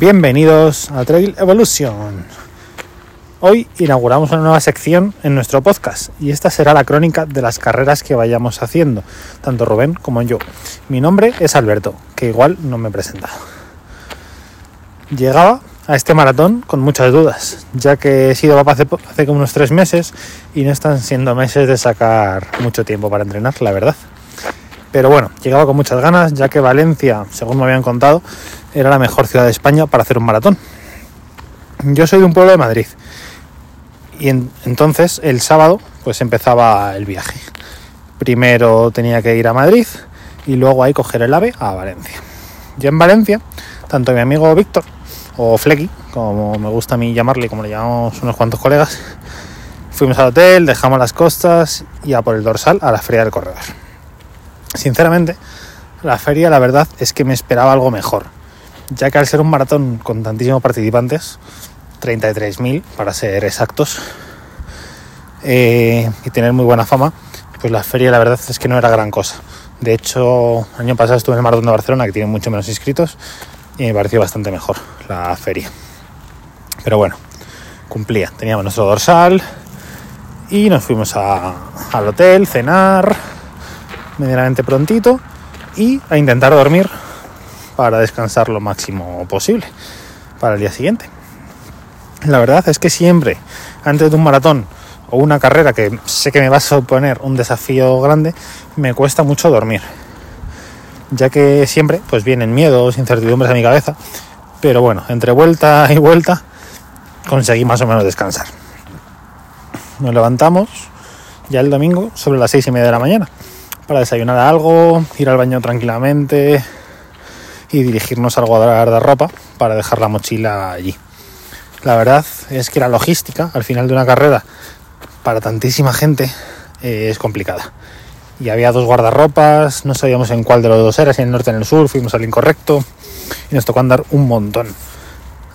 Bienvenidos a Trail Evolution. Hoy inauguramos una nueva sección en nuestro podcast y esta será la crónica de las carreras que vayamos haciendo, tanto Rubén como yo. Mi nombre es Alberto, que igual no me he presentado. Llegaba a este maratón con muchas dudas, ya que he sido papá hace, hace como unos tres meses y no están siendo meses de sacar mucho tiempo para entrenar, la verdad. Pero bueno, llegaba con muchas ganas, ya que Valencia, según me habían contado, era la mejor ciudad de España para hacer un maratón. Yo soy de un pueblo de Madrid. Y en, entonces el sábado pues empezaba el viaje. Primero tenía que ir a Madrid y luego ahí coger el ave a Valencia. Yo en Valencia, tanto mi amigo Víctor o Flecky, como me gusta a mí llamarle, como le llamamos unos cuantos colegas, fuimos al hotel, dejamos las costas y a por el dorsal a la feria del corredor. Sinceramente, la feria la verdad es que me esperaba algo mejor, ya que al ser un maratón con tantísimos participantes, 33.000 para ser exactos, eh, y tener muy buena fama, pues la feria la verdad es que no era gran cosa. De hecho, el año pasado estuve en el Maratón de Barcelona, que tiene mucho menos inscritos, y me pareció bastante mejor la feria. Pero bueno, cumplía. Teníamos nuestro dorsal y nos fuimos al hotel, cenar medianamente prontito y a intentar dormir para descansar lo máximo posible para el día siguiente. La verdad es que siempre, antes de un maratón o una carrera que sé que me va a suponer un desafío grande, me cuesta mucho dormir ya que siempre pues vienen miedos, incertidumbres a mi cabeza, pero bueno, entre vuelta y vuelta conseguí más o menos descansar. Nos levantamos ya el domingo sobre las seis y media de la mañana para desayunar algo, ir al baño tranquilamente y dirigirnos al guardar de ropa para dejar la mochila allí. La verdad es que la logística al final de una carrera para tantísima gente eh, es complicada y había dos guardarropas, no sabíamos en cuál de los dos era, si en el norte o en el sur, fuimos al incorrecto y nos tocó andar un montón.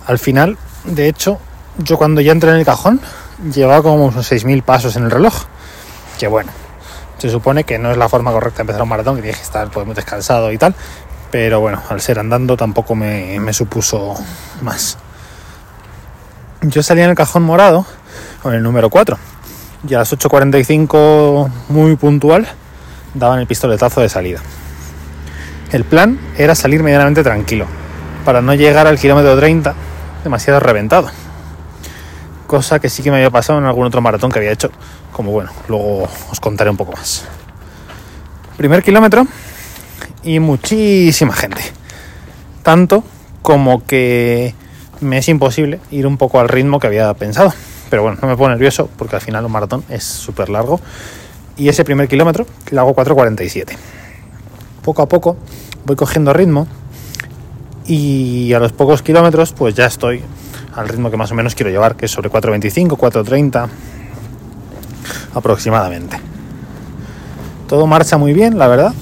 Al final, de hecho, yo cuando ya entré en el cajón llevaba como unos 6.000 pasos en el reloj, que bueno, se supone que no es la forma correcta de empezar un maratón, que tienes que estar pues, muy descansado y tal, pero bueno, al ser andando tampoco me, me supuso más. Yo salí en el cajón morado con el número 4 y a las 8.45 muy puntual daban el pistoletazo de salida. El plan era salir medianamente tranquilo, para no llegar al kilómetro 30 demasiado reventado. Cosa que sí que me había pasado en algún otro maratón que había hecho, como bueno, luego os contaré un poco más. Primer kilómetro y muchísima gente. Tanto como que me es imposible ir un poco al ritmo que había pensado. Pero bueno, no me pongo nervioso porque al final un maratón es súper largo y ese primer kilómetro lo hago 4.47. Poco a poco voy cogiendo ritmo y a los pocos kilómetros pues ya estoy al ritmo que más o menos quiero llevar, que es sobre 4.25, 4.30 aproximadamente. Todo marcha muy bien, la verdad.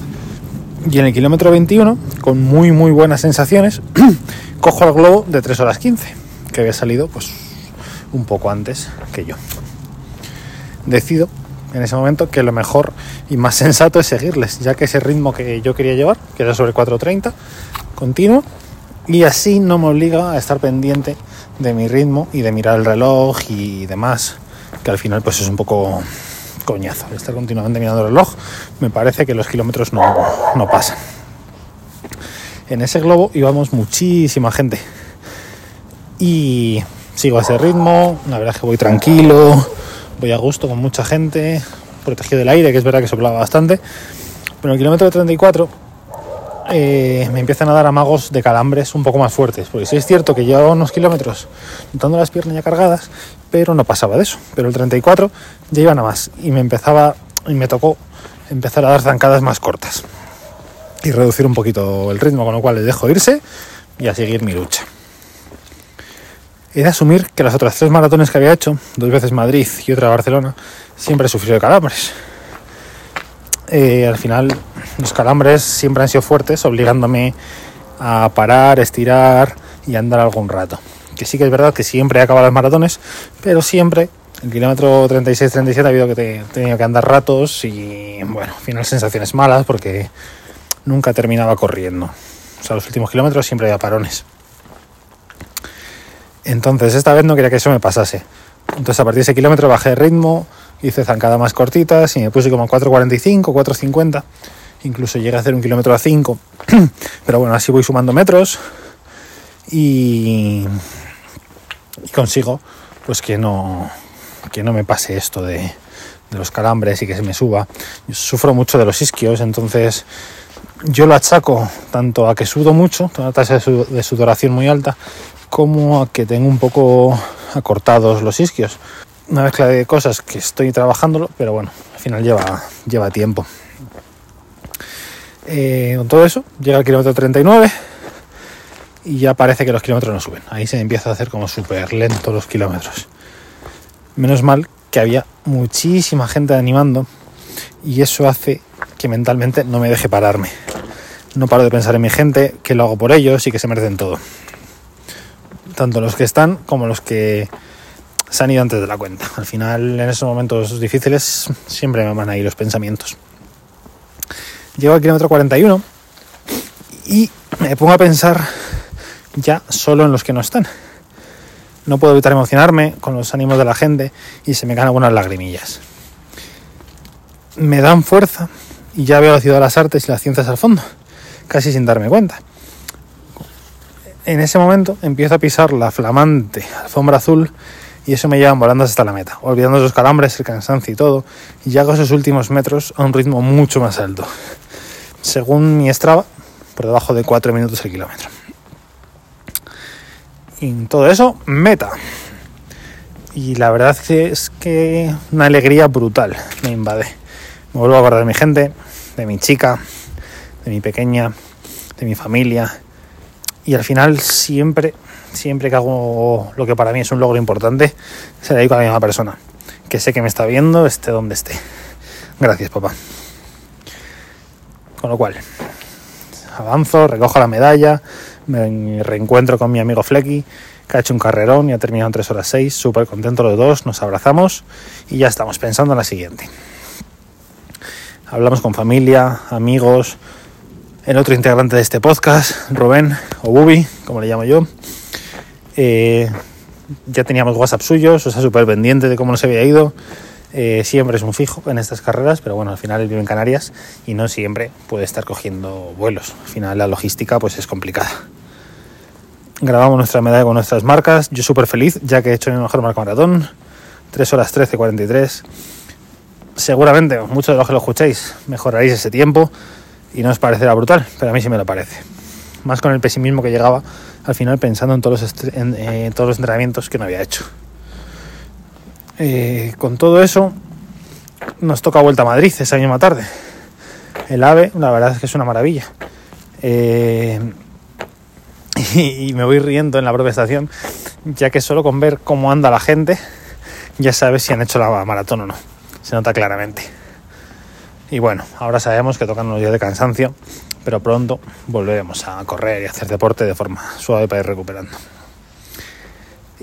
Y en el kilómetro 21, con muy muy buenas sensaciones, cojo el globo de 3 horas 15, que había salido pues un poco antes que yo. Decido en ese momento que lo mejor y más sensato es seguirles, ya que ese ritmo que yo quería llevar, que era sobre 4.30, continuo, y así no me obliga a estar pendiente de mi ritmo y de mirar el reloj y demás, que al final pues es un poco coñazo. Estar continuamente mirando el reloj, me parece que los kilómetros no, no pasan. En ese globo íbamos muchísima gente. Y sigo a ese ritmo, la verdad es que voy tranquilo, voy a gusto con mucha gente, protegido del aire, que es verdad que soplaba bastante. Pero en el kilómetro 34 eh, me empiezan a dar amagos de calambres un poco más fuertes, porque sí es cierto que llevaba unos kilómetros notando las piernas ya cargadas, pero no pasaba de eso. Pero el 34 ya iban a más y me empezaba y me tocó empezar a dar zancadas más cortas y reducir un poquito el ritmo, con lo cual les dejo irse y a seguir mi lucha. He de asumir que las otras tres maratones que había hecho, dos veces Madrid y otra Barcelona, siempre he sufrido de calambres. Eh, al final, los calambres siempre han sido fuertes, obligándome a parar, estirar y andar algún rato. Que sí que es verdad que siempre he acabado las maratones, pero siempre, el kilómetro 36-37 ha habido que he tenido que andar ratos y, bueno, al final sensaciones malas porque nunca terminaba corriendo. O sea, los últimos kilómetros siempre había parones. Entonces esta vez no quería que eso me pasase. Entonces a partir de ese kilómetro bajé de ritmo, hice zancadas más cortitas y me puse como 4.45, 4.50. Incluso llegué a hacer un kilómetro a 5. Pero bueno, así voy sumando metros y, consigo pues que no, que no me pase esto de, los calambres y que se me suba. Yo sufro mucho de los isquios, entonces yo lo achaco tanto a que sudo mucho, una tasa de sudoración muy alta, como a que tengo un poco acortados los isquios. Una mezcla de cosas que estoy trabajándolo, pero bueno, al final lleva, lleva tiempo. Eh, con todo eso, llega al kilómetro 39 y ya parece que los kilómetros no suben. Ahí se empieza a hacer como súper lento los kilómetros. Menos mal que había muchísima gente animando y eso hace que mentalmente no me deje pararme. No paro de pensar en mi gente, que lo hago por ellos y que se merecen todo. Tanto los que están como los que se han ido antes de la cuenta. Al final, en esos momentos difíciles, siempre me van ahí los pensamientos. Llego al kilómetro 41 y me pongo a pensar ya solo en los que no están. No puedo evitar emocionarme con los ánimos de la gente y se me caen algunas lagrimillas. Me dan fuerza y ya veo la ciudad de las artes y las ciencias al fondo, casi sin darme cuenta. En ese momento empiezo a pisar la flamante alfombra azul y eso me lleva volando hasta la meta, olvidando los calambres, el cansancio y todo, y hago esos últimos metros a un ritmo mucho más alto. Según mi Strava, por debajo de 4 minutos el kilómetro. Y todo eso, meta. Y la verdad es que una alegría brutal me invade. Me vuelvo a acordar de mi gente, de mi chica, de mi pequeña, de mi familia. Y al final siempre, siempre que hago lo que para mí es un logro importante, se dedico a la misma persona. Que sé que me está viendo, esté donde esté. Gracias, papá. Con lo cual, avanzo, recojo la medalla, me reencuentro con mi amigo Flecky, que ha hecho un carrerón y ha terminado en 3 horas 6, súper contento los dos, nos abrazamos y ya estamos pensando en la siguiente. Hablamos con familia, amigos, el otro integrante de este podcast, Rubén o Bubi, como le llamo yo. Eh, ya teníamos WhatsApp suyos, o sea, súper pendiente de cómo nos había ido. Eh, siempre es un fijo en estas carreras, pero bueno, al final él vive en Canarias y no siempre puede estar cogiendo vuelos. Al final la logística pues es complicada. Grabamos nuestra medalla con nuestras marcas. Yo súper feliz, ya que he hecho mi mejor marca maratón. 3 horas 13, 43. Seguramente, muchos de los que lo escuchéis, mejoraréis ese tiempo y no os parecerá brutal, pero a mí sí me lo parece. Más con el pesimismo que llegaba al final pensando en todos los, eh, todos los entrenamientos que no había hecho. Eh, con todo eso, nos toca vuelta a Madrid esa misma tarde. El AVE, la verdad es que es una maravilla. Eh, y, me voy riendo en la propia estación, ya que solo con ver cómo anda la gente, ya sabes si han hecho la maratón o no. Se nota claramente. Y bueno, ahora sabemos que tocan unos días de cansancio, pero pronto volveremos a correr y hacer deporte de forma suave para ir recuperando.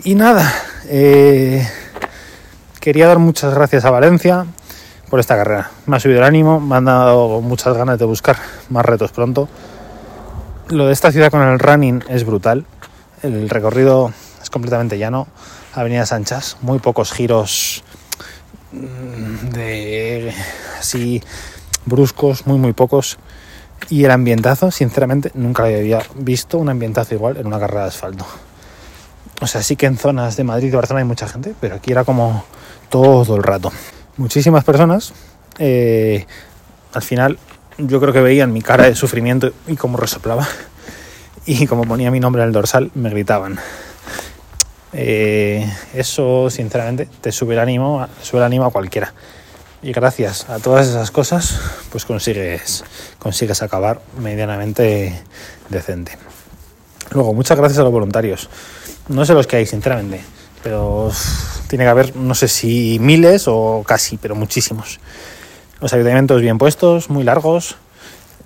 Y nada, eh, quería dar muchas gracias a Valencia por esta carrera. Me ha subido el ánimo, me han dado muchas ganas de buscar más retos pronto lo de esta ciudad con el running es brutal. El recorrido es completamente llano. Avenidas anchas, muy pocos giros mm, así bruscos, muy muy pocos. Y el ambientazo, sinceramente, nunca había visto un ambientazo igual en una carrera de asfalto. O sea, sí que en zonas de Madrid y Barcelona hay mucha gente, pero aquí era como todo el rato. Muchísimas personas. Eh, al final yo creo que veían mi cara de sufrimiento y cómo resoplaba. Y como ponía mi nombre en el dorsal, me gritaban. Eh, eso, sinceramente, te sube el ánimo, sube el ánimo a cualquiera. Y gracias a todas esas cosas, pues consigues, consigues acabar medianamente decente. Luego, muchas gracias a los voluntarios. No sé los que hay, sinceramente, pero tiene que haber, no sé si miles o casi, pero muchísimos. Los ayuntamientos bien puestos, muy largos.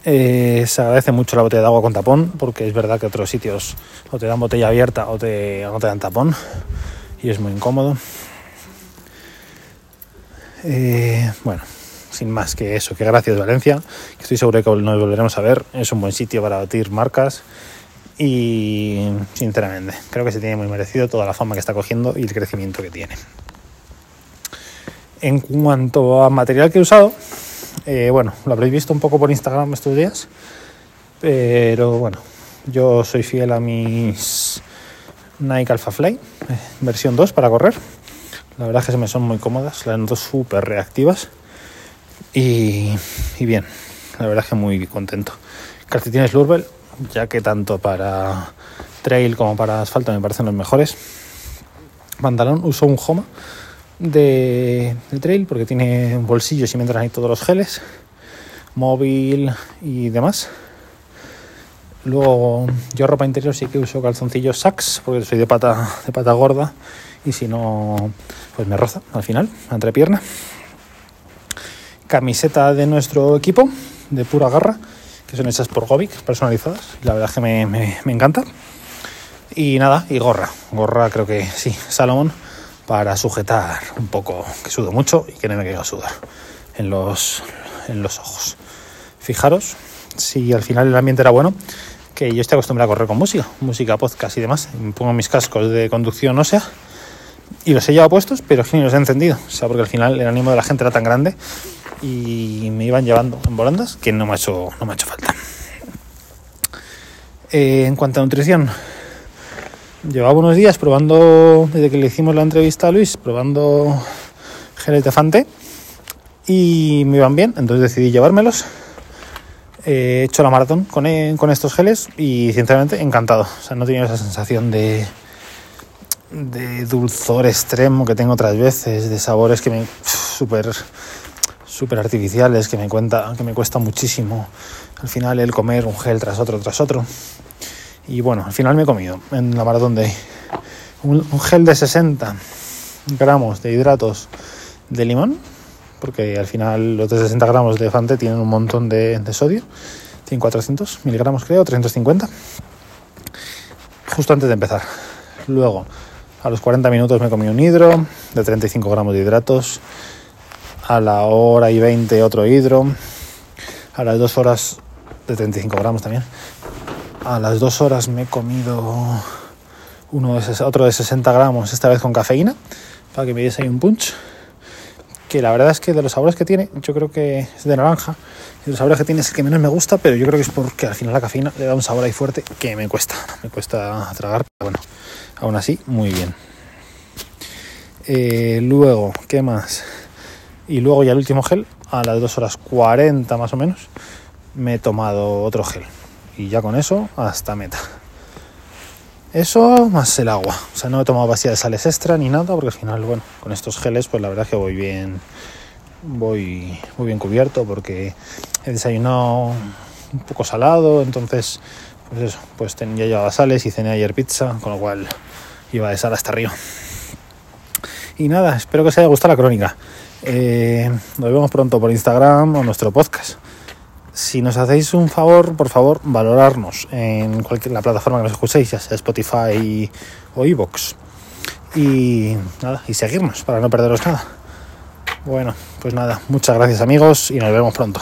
Eh, se agradece mucho la botella de agua con tapón, porque es verdad que otros sitios o te dan botella abierta o, te, te dan tapón y es muy incómodo. Eh, bueno, sin más que eso, que gracias Valencia, estoy seguro que nos volveremos a ver. Es un buen sitio para batir marcas y sinceramente creo que se tiene muy merecido toda la fama que está cogiendo y el crecimiento que tiene. En cuanto a material que he usado, eh, bueno, lo habréis visto un poco por Instagram estos días, pero bueno, yo soy fiel a mis Nike Alpha Fly, eh, versión 2 para correr. La verdad es que se me son muy cómodas, las noto súper reactivas y, y, bien, la verdad es que muy contento. Calcetines Lurbel, ya que tanto para trail como para asfalto me parecen los mejores. Pantalón, uso un Homa de, trail porque tiene bolsillos y me entran ahí todos los geles, móvil y demás. Luego yo ropa interior sí que uso calzoncillos Saks porque soy de pata, de pata gorda y si no pues me roza al final, entre pierna. Camiseta de nuestro equipo de pura garra que son hechas por Govic, personalizadas. La verdad es que me, me, me encanta. Y nada, y gorra. Gorra creo que sí, Salomón para sujetar un poco, que sudo mucho y que no me caiga sudar en los, en los ojos. Fijaros, si al final el ambiente era bueno, que yo estoy acostumbrado a correr con música, música, podcast y demás. Pongo mis cascos de conducción sea y los he llevado puestos, pero ni los he encendido. O sea, porque al final el ánimo de la gente era tan grande y me iban llevando en volandas que no me ha hecho, no me ha hecho falta. Eh, en cuanto a nutrición, llevaba unos días probando, desde que le hicimos la entrevista a Luis, probando geles de Fante y me iban bien, entonces decidí llevármelos. He hecho la maratón con, e, con estos geles y sinceramente encantado. O sea, no he tenido esa sensación de, de dulzor extremo que tengo otras veces, de sabores que me súper super artificiales que me cuenta que me cuesta muchísimo al final el comer un gel tras otro tras otro. Y bueno, al final me he comido en la maratón de un, un gel de 60 gramos de hidratos de limón, porque al final los de 60 gramos de Fante tienen un montón de, de sodio, tienen 400 miligramos creo, 350, justo antes de empezar. Luego, a los 40 minutos me comí un hidro de 35 gramos de hidratos, a la hora y 20 otro hidro, a las 2 horas de 35 gramos también, a las dos horas me he comido uno de, otro de 60 gramos, esta vez con cafeína, para que me diese ahí un punch. Que la verdad es que de los sabores que tiene, yo creo que es de naranja. Y los sabores que tiene es el que menos me gusta, pero yo creo que es porque al final la cafeína le da un sabor ahí fuerte que me cuesta. Me cuesta tragar, pero bueno, aún así, muy bien. Eh, luego, ¿qué más? Y luego ya el último gel, a las 2 horas 40 más o menos, me he tomado otro gel y ya con eso hasta meta. Eso más el agua. O sea, no he tomado vacía de sales extra ni nada, porque al final, bueno, con estos geles, pues la verdad es que voy bien. Voy muy bien cubierto porque he desayunado un poco salado, entonces, pues eso, pues tenía llevaba sales y cené ayer pizza, con lo cual iba de sal hasta arriba. Y nada, espero que os haya gustado la crónica. Eh, nos vemos pronto por Instagram o nuestro podcast. Si nos hacéis un favor, por favor, valorarnos en cualquier la plataforma que nos escuchéis, ya sea Spotify o iVoox. Y nada, y seguirnos para no perderos nada. Bueno, pues nada, muchas gracias amigos y nos vemos pronto.